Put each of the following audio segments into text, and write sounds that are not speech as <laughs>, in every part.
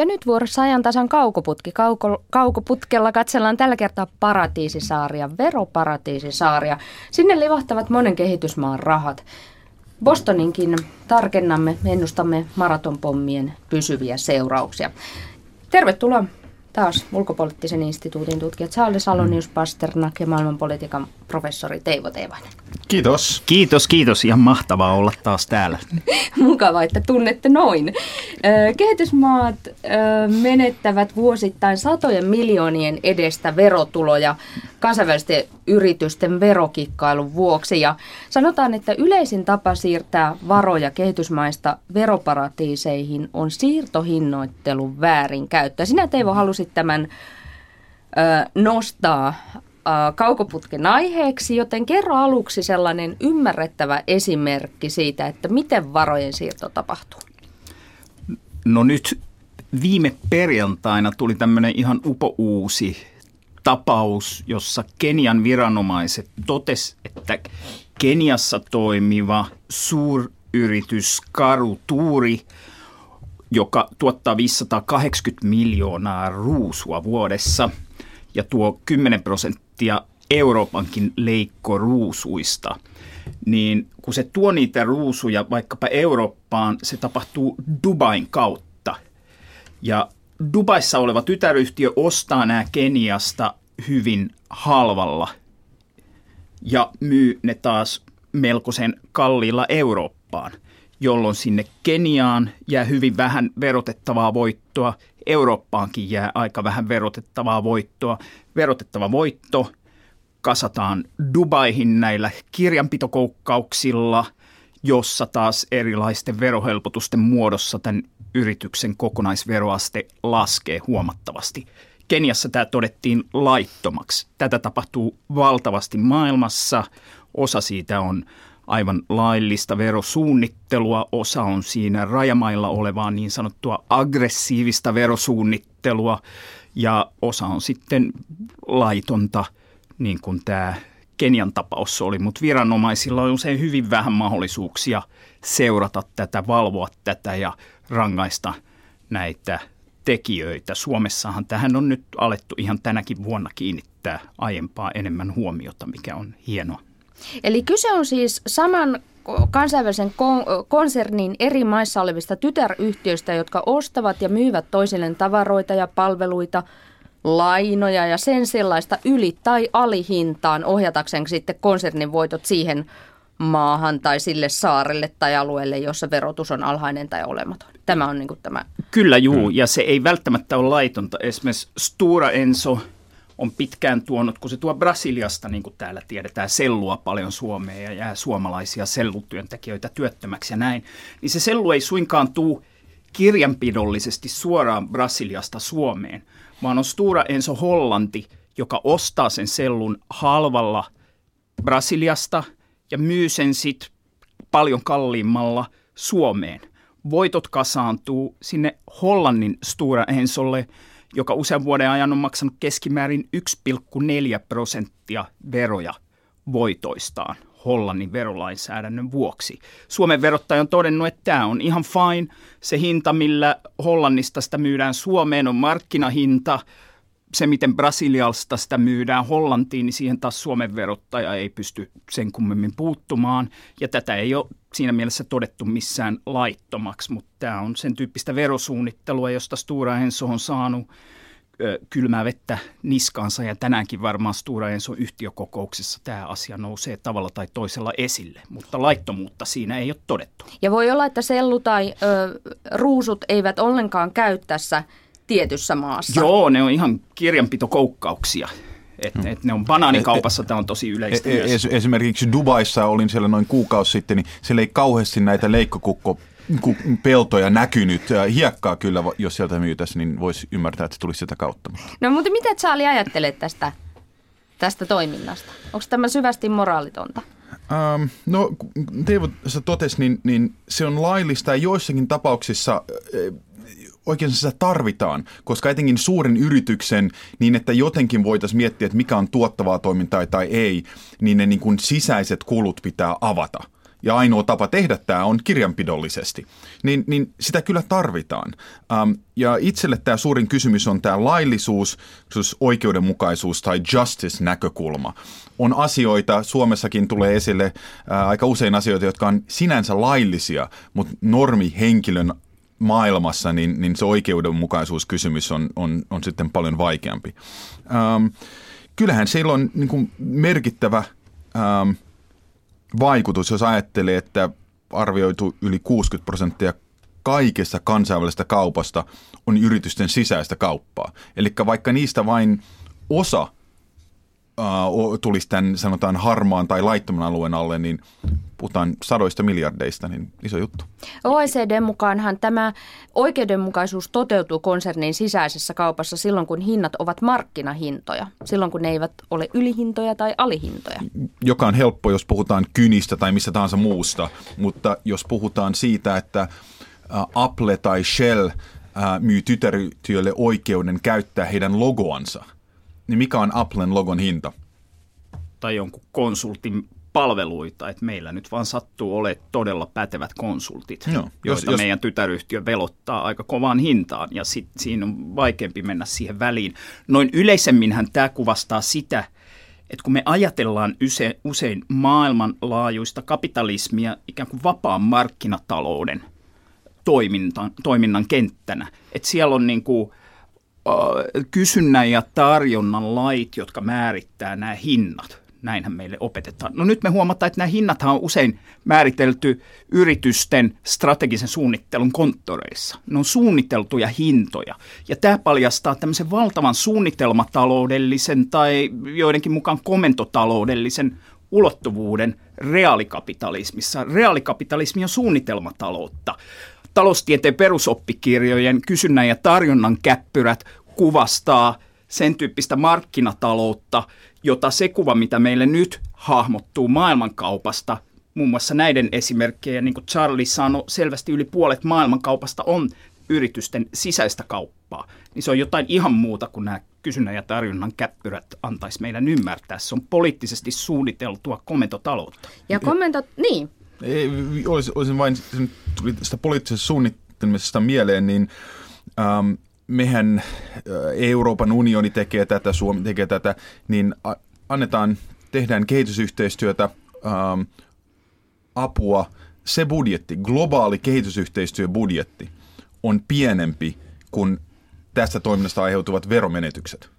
Ja nyt vuorossa ajan tasan kaukoputki. Kauko, kaukoputkella katsellaan tällä kertaa paratiisisaaria, veroparatiisisaaria. Sinne livahtavat monen kehitysmaan rahat. Bostoninkin tarkennamme, ennustamme maratonpommien pysyviä seurauksia. Tervetuloa taas ulkopoliittisen instituutin tutkija Charles Alonius Pasternak ja maailmanpolitiikan professori Teivo Teivainen. Kiitos. Kiitos, kiitos. Ihan mahtavaa olla taas täällä. <laughs> Mukava, että tunnette noin. Kehitysmaat menettävät vuosittain satojen miljoonien edestä verotuloja kansainvälisten yritysten verokikkailun vuoksi. Ja sanotaan, että yleisin tapa siirtää varoja kehitysmaista veroparatiiseihin on siirtohinnoittelun väärinkäyttö. Sinä Teivo halusit tämän ö, nostaa kaukoputken aiheeksi, joten kerro aluksi sellainen ymmärrettävä esimerkki siitä, että miten varojen siirto tapahtuu. No nyt viime perjantaina tuli tämmöinen ihan upouusi tapaus, jossa Kenian viranomaiset totes, että Keniassa toimiva suuryritys Karu Tuuri, joka tuottaa 580 miljoonaa ruusua vuodessa ja tuo 10 prosenttia Euroopankin leikkoruusuista, niin kun se tuo niitä ruusuja vaikkapa Eurooppaan, se tapahtuu Dubain kautta. Ja Dubaissa oleva tytäryhtiö ostaa nämä Keniasta hyvin halvalla ja myy ne taas melkoisen kalliilla Eurooppaan, jolloin sinne Keniaan jää hyvin vähän verotettavaa voittoa, Eurooppaankin jää aika vähän verotettavaa voittoa. Verotettava voitto kasataan Dubaihin näillä kirjanpitokoukkauksilla, jossa taas erilaisten verohelpotusten muodossa tämän yrityksen kokonaisveroaste laskee huomattavasti. Keniassa tämä todettiin laittomaksi. Tätä tapahtuu valtavasti maailmassa. Osa siitä on aivan laillista verosuunnittelua, osa on siinä rajamailla olevaa niin sanottua aggressiivista verosuunnittelua ja osa on sitten laitonta, niin kuin tämä Kenian tapaus oli, mutta viranomaisilla on usein hyvin vähän mahdollisuuksia seurata tätä, valvoa tätä ja rangaista näitä tekijöitä. Suomessahan tähän on nyt alettu ihan tänäkin vuonna kiinnittää aiempaa enemmän huomiota, mikä on hienoa. Eli kyse on siis saman kansainvälisen konsernin eri maissa olevista tytäryhtiöistä, jotka ostavat ja myyvät toisilleen tavaroita ja palveluita, lainoja ja sen sellaista yli- tai alihintaan ohjatakseen sitten konsernin voitot siihen maahan tai sille saarelle tai alueelle, jossa verotus on alhainen tai olematon. Tämä on niin kuin tämä. Kyllä juu, mm. ja se ei välttämättä ole laitonta. Esimerkiksi Stura Enso on pitkään tuonut, kun se tuo Brasiliasta, niin kuin täällä tiedetään, sellua paljon Suomeen ja jää suomalaisia sellutyöntekijöitä työttömäksi ja näin, niin se sellu ei suinkaan tuu kirjanpidollisesti suoraan Brasiliasta Suomeen, vaan on Stura Enso Hollanti, joka ostaa sen sellun halvalla Brasiliasta ja myy sen sitten paljon kalliimmalla Suomeen. Voitot kasaantuu sinne Hollannin Stura Ensolle – joka usean vuoden ajan on maksanut keskimäärin 1,4 prosenttia veroja voitoistaan Hollannin verolainsäädännön vuoksi. Suomen verottaja on todennut, että tämä on ihan fine. Se hinta, millä Hollannista sitä myydään Suomeen, on markkinahinta. Se, miten Brasilialsta sitä myydään Hollantiin, niin siihen taas Suomen verottaja ei pysty sen kummemmin puuttumaan. Ja tätä ei ole siinä mielessä todettu missään laittomaksi, mutta tämä on sen tyyppistä verosuunnittelua, josta Stura Enso on saanut kylmää vettä niskaansa ja tänäänkin varmaan Stura Enso yhtiökokouksessa tämä asia nousee tavalla tai toisella esille, mutta laittomuutta siinä ei ole todettu. Ja voi olla, että sellu tai ö, ruusut eivät ollenkaan käy tässä tietyssä maassa. Joo, ne on ihan kirjanpitokoukkauksia. Et, hmm. et ne on banaanikaupassa, tämä on tosi yleistä e, e, Esimerkiksi Dubaissa olin siellä noin kuukausi sitten, niin siellä ei kauheasti näitä leikkokukko peltoja näkynyt. Hiekkaa kyllä, jos sieltä myytäisiin, niin voisi ymmärtää, että se tulisi sitä kautta. No mutta mitä Charlie ajattelet tästä, tästä toiminnasta? Onko tämä syvästi moraalitonta? Ähm, no, Teivo sä totesi, niin, niin se on laillista ja joissakin tapauksissa oikein sitä tarvitaan, koska etenkin suuren yrityksen, niin että jotenkin voitaisiin miettiä, että mikä on tuottavaa toimintaa tai ei, niin ne niin kuin sisäiset kulut pitää avata. Ja ainoa tapa tehdä tämä on kirjanpidollisesti, niin, niin sitä kyllä tarvitaan. Um, ja itselle tämä suurin kysymys on tämä laillisuus, oikeudenmukaisuus tai justice-näkökulma. On asioita, Suomessakin tulee esille ää, aika usein asioita, jotka on sinänsä laillisia, mutta normihenkilön maailmassa, niin, niin se oikeudenmukaisuuskysymys on, on, on sitten paljon vaikeampi. Ähm, kyllähän sillä on niin kuin merkittävä ähm, vaikutus, jos ajattelee, että arvioitu yli 60 prosenttia kaikesta kansainvälisestä kaupasta on yritysten sisäistä kauppaa. Eli vaikka niistä vain osa tulisi tämän sanotaan harmaan tai laittoman alueen alle, niin puhutaan sadoista miljardeista, niin iso juttu. OECD mukaanhan tämä oikeudenmukaisuus toteutuu konsernin sisäisessä kaupassa silloin, kun hinnat ovat markkinahintoja, silloin kun ne eivät ole ylihintoja tai alihintoja. Joka on helppo, jos puhutaan kynistä tai mistä tahansa muusta, mutta jos puhutaan siitä, että Apple tai Shell myy tytäryhtiölle oikeuden käyttää heidän logoansa – niin mikä on Applen logon hinta? Tai jonkun konsultin palveluita, että meillä nyt vaan sattuu olemaan todella pätevät konsultit, no, joita jos, meidän tytäryhtiö velottaa aika kovaan hintaan, ja sit siinä on vaikeampi mennä siihen väliin. Noin yleisemminhän tämä kuvastaa sitä, että kun me ajatellaan usein, usein maailmanlaajuista kapitalismia ikään kuin vapaan markkinatalouden toiminnan, toiminnan kenttänä, että siellä on niin kuin kysynnän ja tarjonnan lait, jotka määrittää nämä hinnat. Näinhän meille opetetaan. No nyt me huomataan, että nämä hinnathan on usein määritelty yritysten strategisen suunnittelun konttoreissa. Ne on suunniteltuja hintoja. Ja tämä paljastaa tämmöisen valtavan suunnitelmataloudellisen tai joidenkin mukaan komentotaloudellisen ulottuvuuden reaalikapitalismissa. Reaalikapitalismi on suunnitelmataloutta taloustieteen perusoppikirjojen kysynnän ja tarjonnan käppyrät kuvastaa sen tyyppistä markkinataloutta, jota se kuva, mitä meille nyt hahmottuu maailmankaupasta, muun muassa näiden esimerkkejä, niin kuin Charlie sanoi, selvästi yli puolet maailmankaupasta on yritysten sisäistä kauppaa, niin se on jotain ihan muuta kuin nämä kysynnän ja tarjonnan käppyrät antaisi meidän ymmärtää. Se on poliittisesti suunniteltua komentotaloutta. Ja komento, niin, ei, olisin, olisin vain, tuli tästä poliittisesta suunnittelusta mieleen, niin ähm, mehän äh, Euroopan unioni tekee tätä, Suomi tekee tätä, niin annetaan, tehdään kehitysyhteistyötä, ähm, apua, se budjetti, globaali kehitysyhteistyöbudjetti on pienempi kuin tästä toiminnasta aiheutuvat veromenetykset.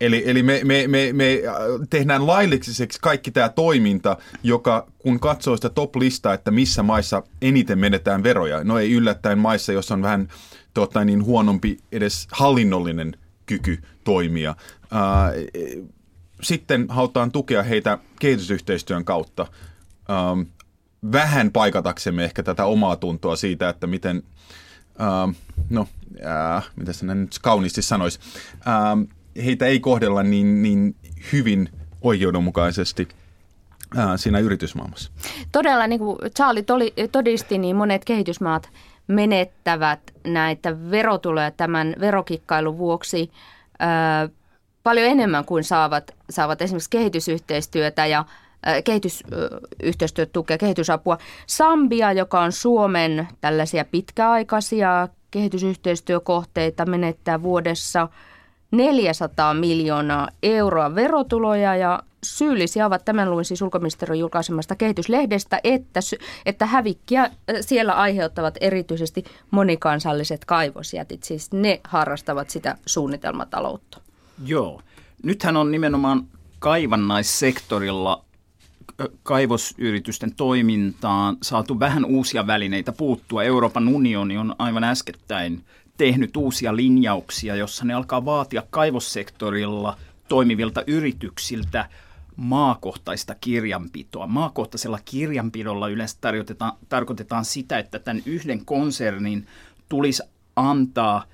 Eli, eli me, me, me, me äh, tehdään lailliseksi kaikki tämä toiminta, joka kun katsoo sitä top-listaa, että missä maissa eniten menetään veroja, no ei yllättäen maissa, jossa on vähän tota, niin huonompi edes hallinnollinen kyky toimia. Ää, äh, sitten halutaan tukea heitä kehitysyhteistyön kautta. Ää, vähän paikataksemme ehkä tätä omaa tuntoa siitä, että miten, ää, no, ää, mitä se nyt kauniisti sanoisi, ää, heitä ei kohdella niin, niin hyvin oikeudenmukaisesti siinä yritysmaailmassa. Todella, niin kuin Charlie todisti, niin monet kehitysmaat menettävät näitä verotuloja tämän verokikkailun vuoksi ää, paljon enemmän kuin saavat, saavat esimerkiksi kehitysyhteistyötä ja kehitysyhteistyötukea, kehitysapua. Sambia, joka on Suomen tällaisia pitkäaikaisia kehitysyhteistyökohteita, menettää vuodessa – 400 miljoonaa euroa verotuloja ja syyllisiä ovat tämän luin siis ulkoministeriön julkaisemasta kehityslehdestä, että, että hävikkiä äh, siellä aiheuttavat erityisesti monikansalliset kaivosjätit, siis ne harrastavat sitä suunnitelmataloutta. Joo. Nythän on nimenomaan kaivannaissektorilla kaivosyritysten toimintaan saatu vähän uusia välineitä puuttua. Euroopan unioni on aivan äskettäin tehnyt uusia linjauksia, jossa ne alkaa vaatia kaivossektorilla toimivilta yrityksiltä maakohtaista kirjanpitoa. Maakohtaisella kirjanpidolla yleensä tarkoitetaan sitä, että tämän yhden konsernin tulisi antaa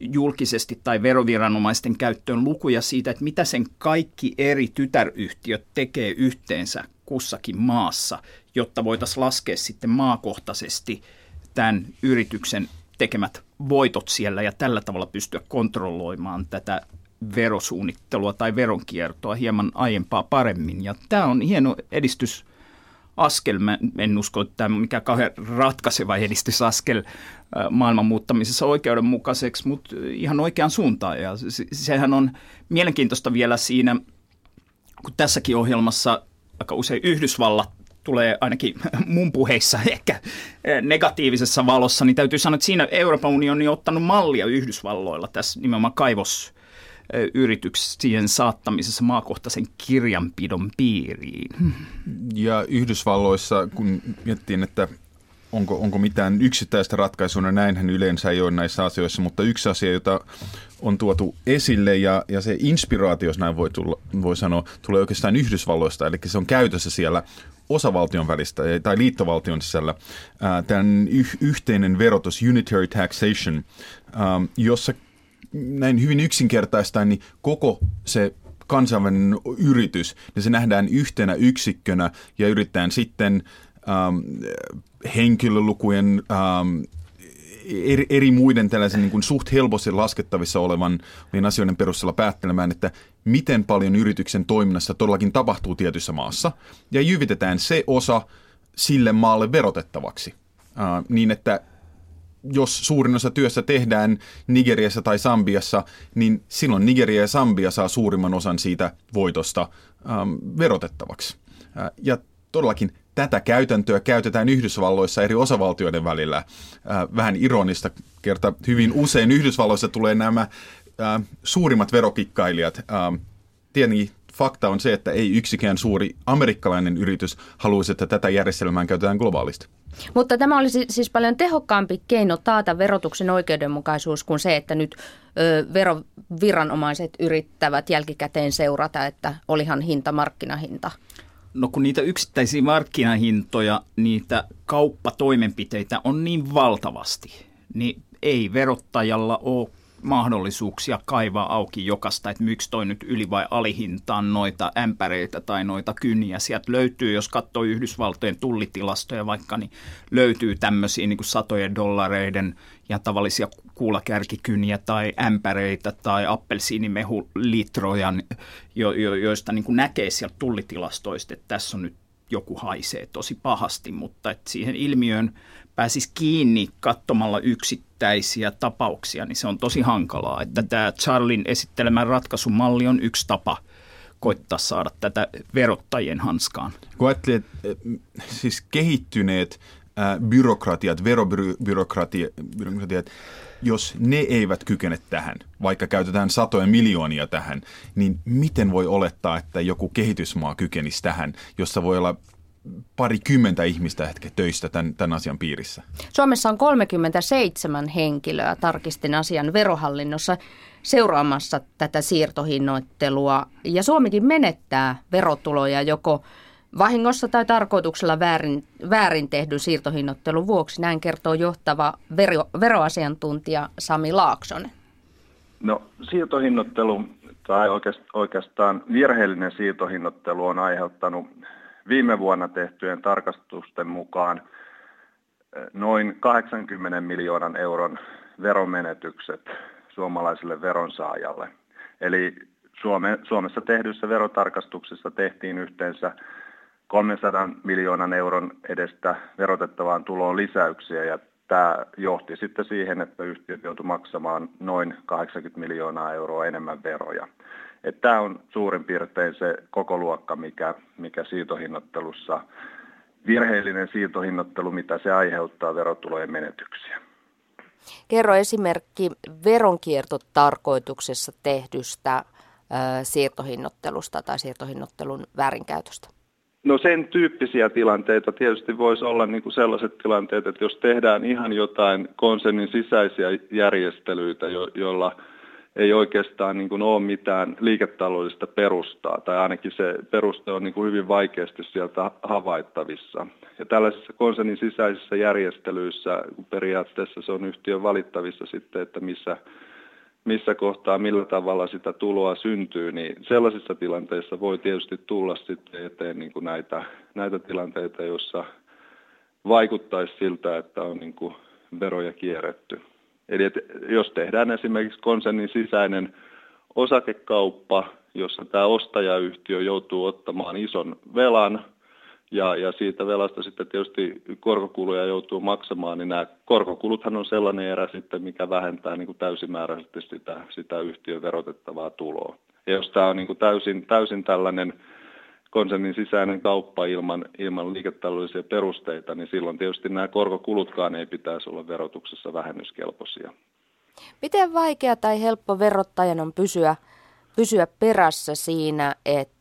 julkisesti tai veroviranomaisten käyttöön lukuja siitä, että mitä sen kaikki eri tytäryhtiöt tekee yhteensä kussakin maassa, jotta voitaisiin laskea sitten maakohtaisesti tämän yrityksen tekemät voitot siellä ja tällä tavalla pystyä kontrolloimaan tätä verosuunnittelua tai veronkiertoa hieman aiempaa paremmin. Ja tämä on hieno edistys askel. Mä en usko, että tämä on mikään kauhean ratkaiseva edistysaskel maailman muuttamisessa oikeudenmukaiseksi, mutta ihan oikeaan suuntaan. Ja sehän on mielenkiintoista vielä siinä, kun tässäkin ohjelmassa aika usein Yhdysvallat tulee ainakin <laughs> mun puheissa ehkä negatiivisessa valossa, niin täytyy sanoa, että siinä Euroopan unioni on ottanut mallia Yhdysvalloilla tässä nimenomaan kaivos yrityksien saattamisessa maakohtaisen kirjanpidon piiriin. Ja Yhdysvalloissa, kun miettiin, että onko, onko mitään yksittäistä ratkaisua, no näinhän yleensä ei ole näissä asioissa, mutta yksi asia, jota on tuotu esille ja, ja se inspiraatio, jos näin voi, tulla, voi sanoa, tulee oikeastaan Yhdysvalloista, eli se on käytössä siellä osavaltion välistä tai liittovaltion sisällä. Tämän yhteinen verotus, unitary taxation, jossa näin hyvin yksinkertaistaan, niin koko se kansainvälinen yritys, niin se nähdään yhtenä yksikkönä ja yritetään sitten ähm, henkilölukujen ähm, eri, eri muiden tällaisen niin kuin suht helposti laskettavissa olevan asioiden perusteella päättelemään, että miten paljon yrityksen toiminnassa todellakin tapahtuu tietyssä maassa, ja jyvitetään se osa sille maalle verotettavaksi. Uh, niin, että jos suurin osa työssä tehdään Nigeriassa tai Sambiassa, niin silloin Nigeria ja Sambia saa suurimman osan siitä voitosta ähm, verotettavaksi. Äh, ja todellakin tätä käytäntöä käytetään Yhdysvalloissa eri osavaltioiden välillä. Äh, vähän ironista kerta hyvin usein Yhdysvalloissa tulee nämä äh, suurimmat verokikkailijat. Äh, tietenkin fakta on se, että ei yksikään suuri amerikkalainen yritys haluaisi, että tätä järjestelmää käytetään globaalisti. Mutta tämä olisi siis paljon tehokkaampi keino taata verotuksen oikeudenmukaisuus kuin se, että nyt veroviranomaiset yrittävät jälkikäteen seurata, että olihan hinta markkinahinta. No kun niitä yksittäisiä markkinahintoja, niitä kauppatoimenpiteitä on niin valtavasti, niin ei verottajalla ole mahdollisuuksia kaivaa auki jokasta, että miksi toi nyt yli- vai alihintaan noita ämpäreitä tai noita kyniä. Sieltä löytyy, jos katsoo Yhdysvaltojen tullitilastoja vaikka, niin löytyy tämmöisiä niin kuin satojen dollareiden ja tavallisia kuulakärkikyniä tai ämpäreitä tai appelsiinimehulitroja, jo, jo, joista niin kuin näkee sieltä tullitilastoista, että tässä on nyt joku haisee tosi pahasti, mutta että siihen ilmiöön pääsisi kiinni katsomalla yksittäisiä tapauksia, niin se on tosi hankalaa. Että tämä Charlin esittelemä ratkaisumalli on yksi tapa koittaa saada tätä verottajien hanskaan. Kun ajattelee, siis kehittyneet äh, byrokratiat, verobyrokratiat, jos ne eivät kykene tähän, vaikka käytetään satoja miljoonia tähän, niin miten voi olettaa, että joku kehitysmaa kykenisi tähän, jossa voi olla pari kymmentä ihmistä hetken töistä tämän, tämän asian piirissä. Suomessa on 37 henkilöä, tarkistin asian verohallinnossa seuraamassa tätä siirtohinnoittelua. Ja Suomikin menettää verotuloja joko vahingossa tai tarkoituksella väärin, väärin tehdyn siirtohinnoittelun vuoksi. Näin kertoo johtava vero, veroasiantuntija Sami Laaksonen. No siirtohinnoittelu tai oikeastaan virheellinen siirtohinnoittelu on aiheuttanut viime vuonna tehtyjen tarkastusten mukaan eh, noin 80 miljoonan euron veromenetykset suomalaiselle veronsaajalle. Eli Suome, Suomessa tehdyssä verotarkastuksessa tehtiin yhteensä 300 miljoonan euron edestä verotettavaan tuloon lisäyksiä ja tämä johti sitten siihen, että yhtiöt joutui maksamaan noin 80 miljoonaa euroa enemmän veroja. Että tämä on suurin piirtein se koko luokka, mikä, mikä siirtohinnottelussa, virheellinen siirtohinnottelu, mitä se aiheuttaa verotulojen menetyksiä. Kerro esimerkki veronkiertotarkoituksessa tehdystä siirtohinnottelusta tai siirtohinnottelun väärinkäytöstä. No sen tyyppisiä tilanteita tietysti voisi olla niin kuin sellaiset tilanteet, että jos tehdään ihan jotain konsernin sisäisiä järjestelyitä, jo, joilla ei oikeastaan niin kuin ole mitään liiketaloudellista perustaa, tai ainakin se peruste on niin kuin hyvin vaikeasti sieltä havaittavissa. Ja tällaisissa konsernin sisäisissä järjestelyissä periaatteessa se on yhtiön valittavissa sitten, että missä missä kohtaa, millä tavalla sitä tuloa syntyy, niin sellaisissa tilanteissa voi tietysti tulla sitten eteen niin kuin näitä, näitä tilanteita, joissa vaikuttaisi siltä, että on niin kuin veroja kierretty. Eli että jos tehdään esimerkiksi konsernin sisäinen osakekauppa, jossa tämä ostajayhtiö joutuu ottamaan ison velan, ja, ja siitä velasta sitten tietysti korkokuluja joutuu maksamaan, niin nämä korkokuluthan on sellainen erä sitten, mikä vähentää niin kuin täysimääräisesti sitä, sitä yhtiön verotettavaa tuloa. Ja jos tämä on niin kuin täysin, täysin tällainen konsernin sisäinen kauppa ilman, ilman liiketaloudellisia perusteita, niin silloin tietysti nämä korkokulutkaan ei pitäisi olla verotuksessa vähennyskelpoisia. Miten vaikea tai helppo verottajan on pysyä, pysyä perässä siinä, että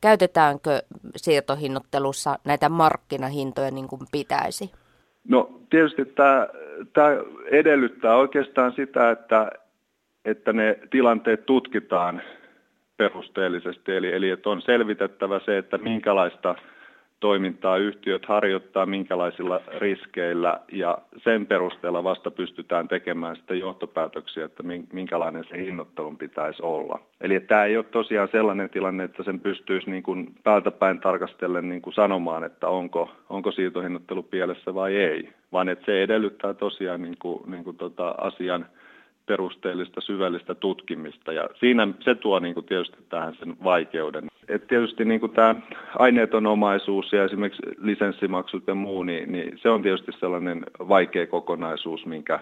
käytetäänkö siirtohinnottelussa näitä markkinahintoja niin kuin pitäisi? No tietysti tämä, tämä edellyttää oikeastaan sitä, että, että ne tilanteet tutkitaan perusteellisesti, eli, eli että on selvitettävä se, että minkälaista toimintaa yhtiöt harjoittaa, minkälaisilla riskeillä ja sen perusteella vasta pystytään tekemään sitä johtopäätöksiä, että minkälainen se hinnoittelun pitäisi olla. Eli tämä ei ole tosiaan sellainen tilanne, että sen pystyisi niin kuin päältä päin tarkastellen niin kuin sanomaan, että onko, onko siirtohinnoittelu pielessä vai ei, vaan että se edellyttää tosiaan niin kuin, niin kuin tota asian perusteellista, syvällistä tutkimista ja siinä se tuo niin kuin tietysti tähän sen vaikeuden. Et tietysti niin kuin tämä aineeton omaisuus ja esimerkiksi lisenssimaksut ja muu, niin, niin se on tietysti sellainen vaikea kokonaisuus, minkä,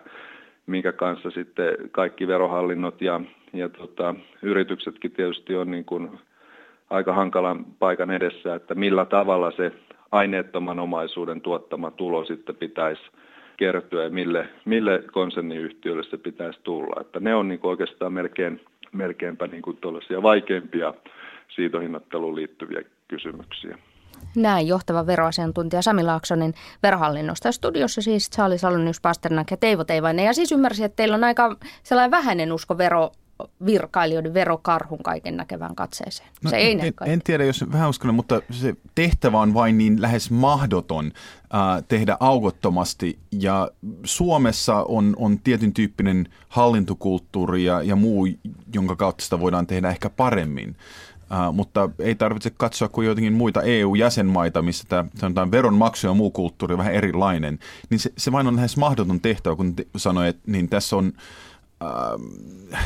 minkä kanssa sitten kaikki verohallinnot ja, ja tota, yrityksetkin tietysti on niin kuin aika hankalan paikan edessä, että millä tavalla se aineettoman omaisuuden tuottama tulo sitten pitäisi kertyä ja mille, mille konserniyhtiölle se pitäisi tulla. Että ne on niin kuin oikeastaan melkein, melkeinpä niin kuin vaikeimpia siitohinnatteluun liittyviä kysymyksiä. Näin johtava veroasiantuntija Sami Laaksonen verohallinnosta. Studiossa siis Charlie Salonius, Pasternak ja Teivo Teivainen. Ja siis ymmärsin, että teillä on aika sellainen vähäinen usko vero virkailijoiden verokarhun kaiken näkevään katseeseen. No, se ei en, en tiedä, jos vähän uskon, mutta se tehtävä on vain niin lähes mahdoton äh, tehdä aukottomasti. Ja Suomessa on, on tietyn tyyppinen hallintokulttuuri ja, ja muu, jonka kautta sitä voidaan tehdä ehkä paremmin. Uh, mutta ei tarvitse katsoa kuin jotenkin muita EU-jäsenmaita, missä tämä sanotaan veronmaksu ja muu kulttuuri on vähän erilainen. Niin se, se vain on lähes mahdoton tehtävä, kun sanoit, niin tässä on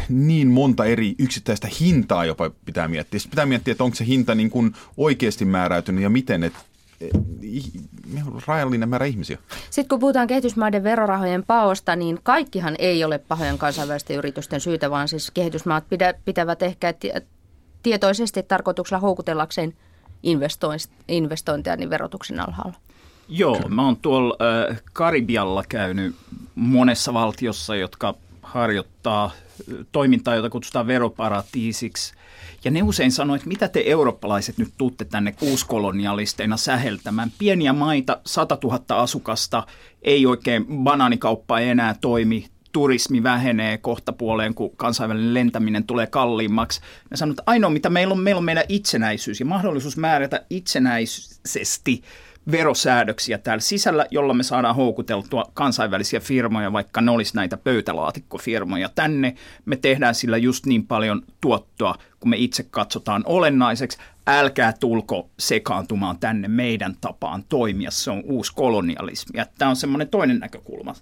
niin monta eri yksittäistä hintaa jopa pitää miettiä. Sitten pitää miettiä, että onko se hinta niin kuin oikeasti määräytynyt ja miten, että me on rajallinen määrä ihmisiä. Sitten kun puhutaan kehitysmaiden verorahojen paosta, niin kaikkihan ei ole pahojen kansainvälisten yritysten syytä, vaan siis kehitysmaat pitävät ehkä tietoisesti tarkoituksella houkutellakseen investointeja niin verotuksen alhaalla. Joo, mä oon tuolla äh, Karibialla käynyt monessa valtiossa, jotka harjoittaa toimintaa, jota kutsutaan veroparatiisiksi. Ja ne usein sanoo, että mitä te eurooppalaiset nyt tuutte tänne uuskolonialisteina säheltämään. Pieniä maita, 100 000 asukasta, ei oikein banaanikauppa enää toimi, turismi vähenee kohta puoleen, kun kansainvälinen lentäminen tulee kalliimmaksi. Ne sanoo, että ainoa mitä meillä on, meillä on meidän itsenäisyys ja mahdollisuus määrätä itsenäisesti verosäädöksiä täällä sisällä, jolla me saadaan houkuteltua kansainvälisiä firmoja, vaikka ne olisi näitä pöytälaatikkofirmoja tänne. Me tehdään sillä just niin paljon tuottoa, kun me itse katsotaan olennaiseksi. Älkää tulko sekaantumaan tänne meidän tapaan toimia, se on uusi kolonialismi. Ja tämä on semmoinen toinen näkökulma.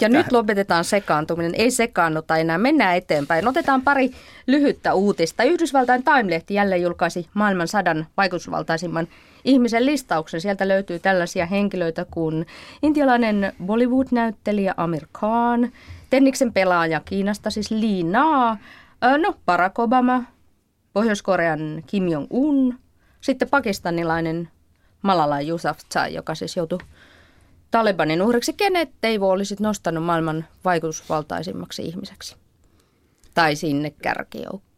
Ja tähän. nyt lopetetaan sekaantuminen, ei sekaannuta enää, mennään eteenpäin. Otetaan pari lyhyttä uutista. Yhdysvaltain Time-lehti jälleen julkaisi maailman sadan vaikutusvaltaisimman ihmisen listauksen. Sieltä löytyy tällaisia henkilöitä kuin intialainen Bollywood-näyttelijä Amir Khan, tenniksen pelaaja Kiinasta siis Lee Na, no Barack Obama, Pohjois-Korean Kim Jong-un, sitten pakistanilainen Malala Yousafzai, joka siis joutui Talibanin uhriksi, kenet Teivo olisi nostanut maailman vaikutusvaltaisimmaksi ihmiseksi. Tai sinne kärkijoukkoon.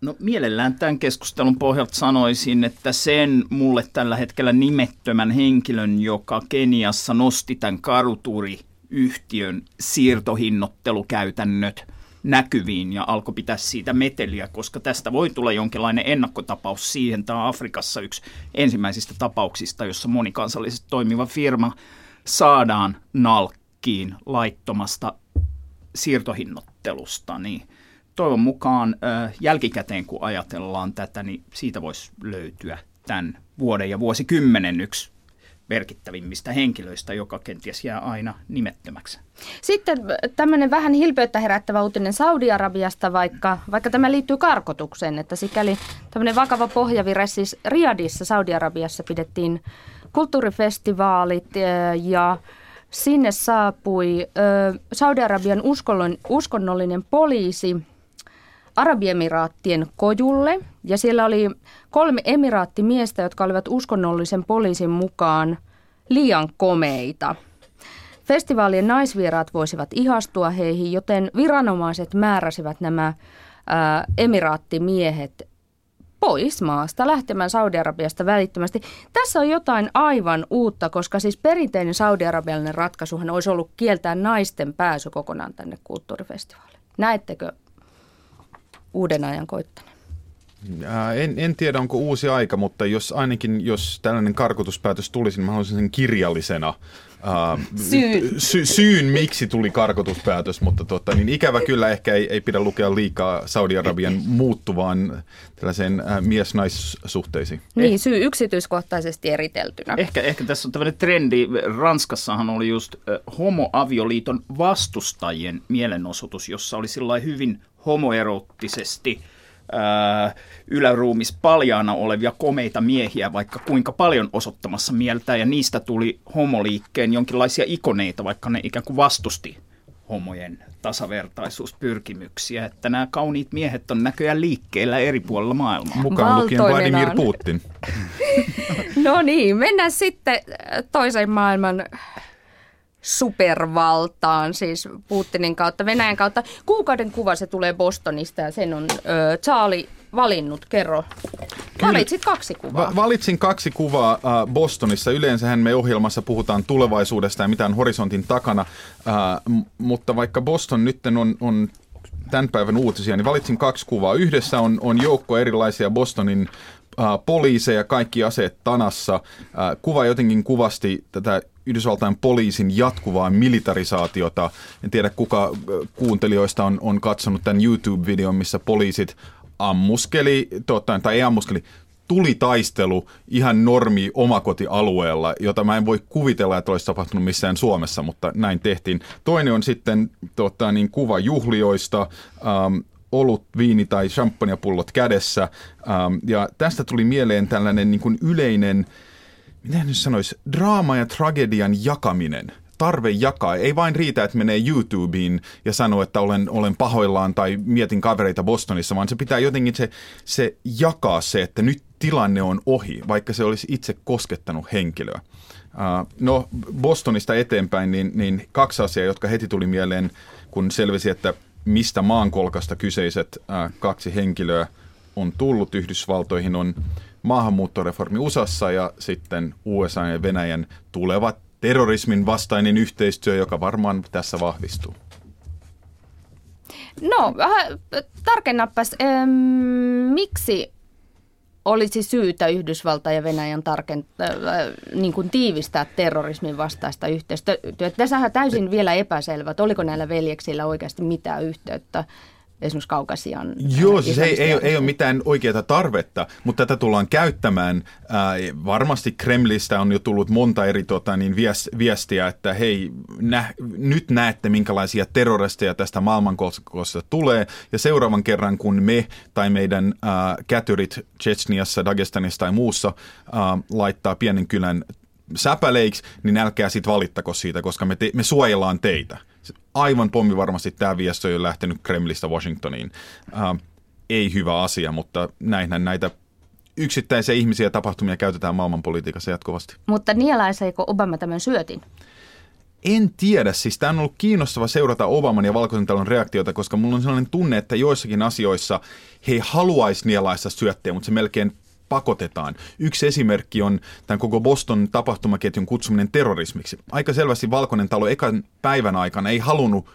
No mielellään tämän keskustelun pohjalta sanoisin, että sen mulle tällä hetkellä nimettömän henkilön, joka Keniassa nosti tämän karuturiyhtiön siirtohinnottelukäytännöt näkyviin ja alkoi pitää siitä meteliä, koska tästä voi tulla jonkinlainen ennakkotapaus siihen. Tämä on Afrikassa yksi ensimmäisistä tapauksista, jossa monikansallisesti toimiva firma saadaan nalkkiin laittomasta siirtohinnottelusta, niin – toivon mukaan jälkikäteen, kun ajatellaan tätä, niin siitä voisi löytyä tämän vuoden ja vuosikymmenen yksi merkittävimmistä henkilöistä, joka kenties jää aina nimettömäksi. Sitten tämmöinen vähän hilpeyttä herättävä uutinen Saudi-Arabiasta, vaikka, vaikka tämä liittyy karkotukseen, että sikäli tämmöinen vakava pohjavire, siis Riadissa Saudi-Arabiassa pidettiin kulttuurifestivaalit ja sinne saapui Saudi-Arabian uskonnollinen poliisi Arabiemiraattien kojulle ja siellä oli kolme emiraattimiestä, jotka olivat uskonnollisen poliisin mukaan liian komeita. Festivaalien naisvieraat voisivat ihastua heihin, joten viranomaiset määräsivät nämä ää, emiraattimiehet pois maasta, lähtemään Saudi-Arabiasta välittömästi. Tässä on jotain aivan uutta, koska siis perinteinen saudi-arabialainen ratkaisuhan olisi ollut kieltää naisten pääsy kokonaan tänne kulttuurifestivaalille. Näettekö uuden ajan koittaneen? En, en tiedä, onko uusi aika, mutta jos ainakin jos tällainen karkotuspäätös tulisi, niin mä haluaisin sen kirjallisena Uh, syyn. Sy- syyn, miksi tuli karkotuspäätös, mutta tota, niin ikävä kyllä ehkä ei, ei pidä lukea liikaa Saudi-Arabian muuttuvaan tällaiseen uh, mies-naissuhteisiin. Niin, syy yksityiskohtaisesti eriteltynä. Ehkä, ehkä tässä on tämmöinen trendi. Ranskassahan oli just homoavioliiton vastustajien mielenosoitus, jossa oli sillä hyvin homoerottisesti – ää, yläruumis paljaana olevia komeita miehiä vaikka kuinka paljon osoittamassa mieltä ja niistä tuli homoliikkeen jonkinlaisia ikoneita, vaikka ne ikään kuin vastusti homojen tasavertaisuuspyrkimyksiä, että nämä kauniit miehet on näköjään liikkeellä eri puolilla maailmaa. Mukaan lukien Vladimir Putin. <laughs> no niin, mennään sitten toisen maailman supervaltaan, siis Putinin kautta, Venäjän kautta. Kuukauden kuva se tulee Bostonista ja sen on ö, Charlie valinnut. Kerro. Valitsit kaksi kuvaa. Va- valitsin kaksi kuvaa äh, Bostonissa. Yleensähän me ohjelmassa puhutaan tulevaisuudesta ja mitään horisontin takana, äh, m- mutta vaikka Boston nyt on, on tämän päivän uutisia, niin valitsin kaksi kuvaa. Yhdessä on, on joukko erilaisia Bostonin äh, poliiseja, kaikki aseet tanassa. Äh, kuva jotenkin kuvasti tätä Yhdysvaltain poliisin jatkuvaa militarisaatiota. En tiedä kuka äh, kuuntelijoista on, on katsonut tämän YouTube-videon, missä poliisit ammuskeli, totta, tai ei ammuskeli, tuli taistelu ihan normi omakotialueella, jota mä en voi kuvitella, että olisi tapahtunut missään Suomessa, mutta näin tehtiin. Toinen on sitten tota, niin kuva juhlioista, ähm, olut, viini tai champagnepullot kädessä. Ähm, ja tästä tuli mieleen tällainen niin kuin yleinen miten nyt sanoisi, draama ja tragedian jakaminen tarve jakaa. Ei vain riitä, että menee YouTubeen ja sanoo, että olen, olen pahoillaan tai mietin kavereita Bostonissa, vaan se pitää jotenkin se, se jakaa se, että nyt tilanne on ohi, vaikka se olisi itse koskettanut henkilöä. Uh, no Bostonista eteenpäin, niin, niin kaksi asiaa, jotka heti tuli mieleen, kun selvisi, että mistä maankolkasta kyseiset uh, kaksi henkilöä on tullut Yhdysvaltoihin, on maahanmuuttoreformi USAssa ja sitten USA ja Venäjän tuleva terrorismin vastainen yhteistyö, joka varmaan tässä vahvistuu. No, tarkennapas, ähm, miksi olisi syytä Yhdysvalta ja Venäjän tarkent, äh, niin kuin tiivistää terrorismin vastaista yhteistyötä. Tässä on täysin vielä epäselvä, että oliko näillä veljeksillä oikeasti mitään yhteyttä esimerkiksi Kaukasian Joo, siis ei, ei, ei ole mitään oikeaa tarvetta, mutta tätä tullaan käyttämään. Ää, varmasti Kremlistä on jo tullut monta eri tota, niin viestiä, että hei, nä, nyt näette minkälaisia terroristeja tästä maailmankolkasta tulee, ja seuraavan kerran kun me tai meidän ää, kätyrit Chechniassa, Dagestanissa tai muussa ää, laittaa pienen kylän säpäleiksi, niin älkää sitten valittako siitä, koska me, te, me suojellaan teitä aivan pommi varmasti tämä viesti on jo lähtenyt Kremlistä Washingtoniin. Uh, ei hyvä asia, mutta näinhän näitä yksittäisiä ihmisiä ja tapahtumia käytetään maailmanpolitiikassa jatkuvasti. Mutta nielaiseeko Obama tämän syötin? En tiedä, siis tämä on ollut kiinnostava seurata Obaman ja Valkoisen talon reaktiota, koska mulla on sellainen tunne, että joissakin asioissa he haluaisi nielaista syöttiä, mutta se melkein pakotetaan. Yksi esimerkki on tämän koko Boston tapahtumaketjun kutsuminen terrorismiksi. Aika selvästi Valkoinen talo ekan päivän aikana ei halunnut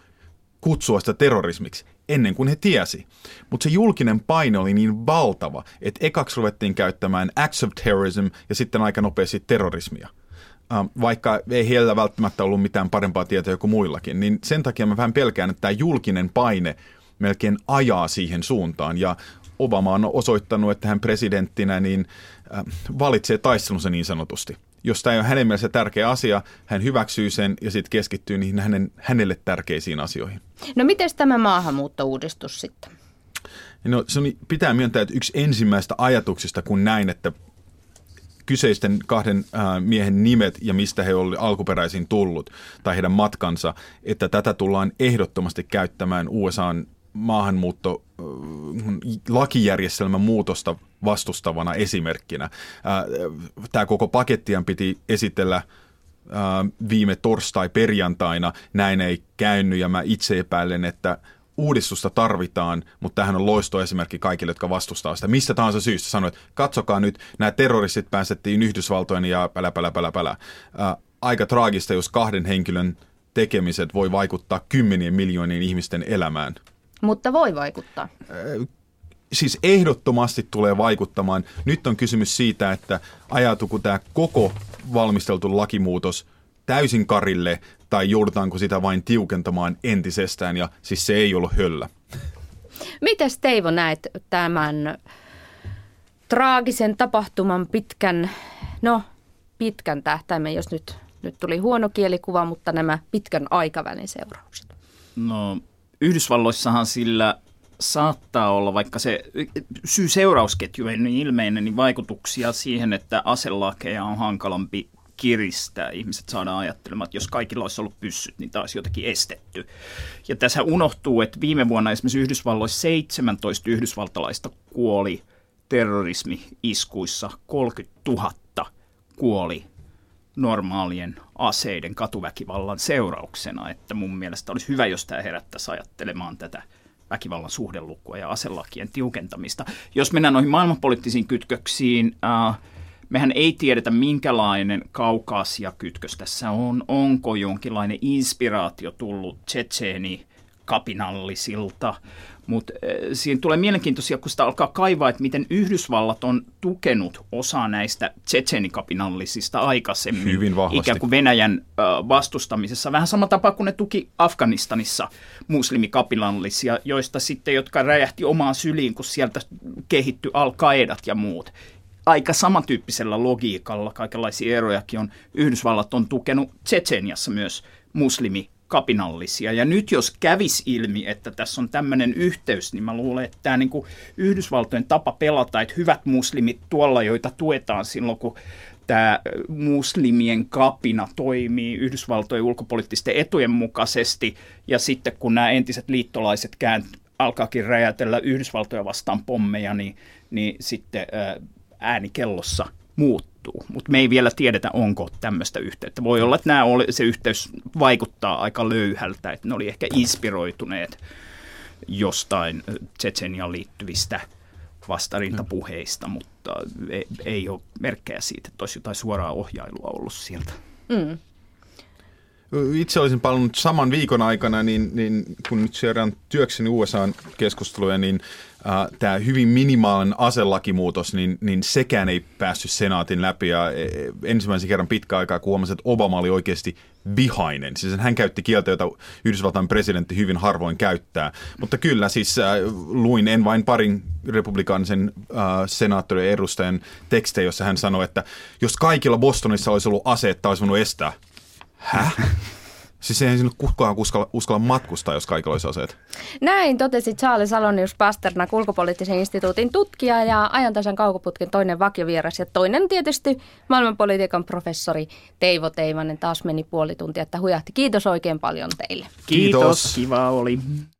kutsua sitä terrorismiksi ennen kuin he tiesi. Mutta se julkinen paine oli niin valtava, että ekaksi ruvettiin käyttämään acts of terrorism ja sitten aika nopeasti terrorismia. Vaikka ei heillä välttämättä ollut mitään parempaa tietoa kuin muillakin, niin sen takia mä vähän pelkään, että tämä julkinen paine melkein ajaa siihen suuntaan. Ja Obama on osoittanut, että hän presidenttinä niin äh, valitsee taistelunsa niin sanotusti. Jos tämä ei ole hänen mielessä tärkeä asia, hän hyväksyy sen ja sitten keskittyy niihin hänen, hänelle tärkeisiin asioihin. No miten tämä maahanmuuttouudistus sitten? No se on, pitää myöntää, että yksi ensimmäistä ajatuksista kun näin, että kyseisten kahden äh, miehen nimet ja mistä he olivat alkuperäisin tullut tai heidän matkansa, että tätä tullaan ehdottomasti käyttämään USAn maahanmuutto lakijärjestelmän muutosta vastustavana esimerkkinä. Tämä koko pakettian piti esitellä viime torstai-perjantaina. Näin ei käynyt ja mä itse epäilen, että uudistusta tarvitaan, mutta tähän on loistoesimerkki kaikille, jotka vastustaa sitä. Mistä tahansa syystä sanoit, katsokaa nyt, nämä terroristit päästettiin Yhdysvaltojen ja pälä, pälä, pälä, pälä. aika traagista, jos kahden henkilön tekemiset voi vaikuttaa kymmenien miljoonien ihmisten elämään. Mutta voi vaikuttaa. Siis ehdottomasti tulee vaikuttamaan. Nyt on kysymys siitä, että ajatuko tämä koko valmisteltu lakimuutos täysin karille tai joudutaanko sitä vain tiukentamaan entisestään ja siis se ei ollut höllä. Mites Teivo näet tämän traagisen tapahtuman pitkän, no pitkän tähtäimen, jos nyt, nyt tuli huono kielikuva, mutta nämä pitkän aikavälin seuraukset? No Yhdysvalloissahan sillä saattaa olla, vaikka se syy-seurausketju ei niin ilmeinen, niin vaikutuksia siihen, että aselakeja on hankalampi kiristää. Ihmiset saadaan ajattelemaan, että jos kaikilla olisi ollut pyssyt, niin taas jotenkin estetty. Ja tässä unohtuu, että viime vuonna esimerkiksi Yhdysvalloissa 17 yhdysvaltalaista kuoli terrorismi-iskuissa, 30 000 kuoli normaalien aseiden katuväkivallan seurauksena, että mun mielestä olisi hyvä, jos tämä herättäisi ajattelemaan tätä väkivallan suhdelukua ja aselakien tiukentamista. Jos mennään noihin maailmanpoliittisiin kytköksiin, äh, mehän ei tiedetä, minkälainen kaukaasia-kytkös tässä on. Onko jonkinlainen inspiraatio tullut Tsetseeni kapinallisilta mutta äh, siinä tulee mielenkiintoisia, kun sitä alkaa kaivaa, että miten Yhdysvallat on tukenut osaa näistä tsetseenikapinallisista aikaisemmin. Hyvin vahvasti. Ikään kuin Venäjän vastustamisessa. Vähän sama tapa kuin ne tuki Afganistanissa muslimikapinallisia, joista sitten, jotka räjähti omaan syliin, kun sieltä kehittyi al ja muut aika samantyyppisellä logiikalla, kaikenlaisia erojakin on. Yhdysvallat on tukenut Tsetseniassa myös muslimi kapinallisia. Ja nyt jos kävis ilmi, että tässä on tämmöinen yhteys, niin mä luulen, että tämä niin Yhdysvaltojen tapa pelata, että hyvät muslimit tuolla, joita tuetaan silloin, kun tämä muslimien kapina toimii Yhdysvaltojen ulkopoliittisten etujen mukaisesti, ja sitten kun nämä entiset liittolaiset kään alkaakin räjätellä Yhdysvaltoja vastaan pommeja, niin, niin sitten ääni kellossa muut muuttuu. Mutta me ei vielä tiedetä, onko tämmöistä yhteyttä. Voi olla, että oli, se yhteys vaikuttaa aika löyhältä, että ne oli ehkä inspiroituneet jostain Tsetsenian liittyvistä vastarintapuheista, mutta ei, ei ole merkkejä siitä, että olisi jotain suoraa ohjailua ollut sieltä. Mm. Itse olisin palannut saman viikon aikana, niin, niin kun nyt seuraan työkseni USA-keskusteluja, niin äh, tämä hyvin minimaalinen aselakimuutos, niin, niin sekään ei päässyt senaatin läpi. Ja e, ensimmäisen kerran pitkä aikaa, kun huomasin, että Obama oli oikeasti vihainen. Siis hän käytti kieltä, jota Yhdysvaltain presidentti hyvin harvoin käyttää. Mutta kyllä, siis äh, luin en vain parin republikaanisen äh, senaattorin edustajan tekstejä, jossa hän sanoi, että jos kaikilla Bostonissa olisi ollut aseet, olisi voinut estää. Häh? <laughs> Siis eihän sinne kukaan uskalla, uskalla matkustaa, jos kaikilla olisi aseet. Näin totesi Charles Salonius Pasternak, ulkopoliittisen instituutin tutkija ja ajantasan kaukoputken toinen vakiovieras. Ja toinen tietysti maailmanpolitiikan professori Teivo Teivanen. Taas meni puoli tuntia, että hujahti. Kiitos oikein paljon teille. Kiitos, Kiitos. kiva oli.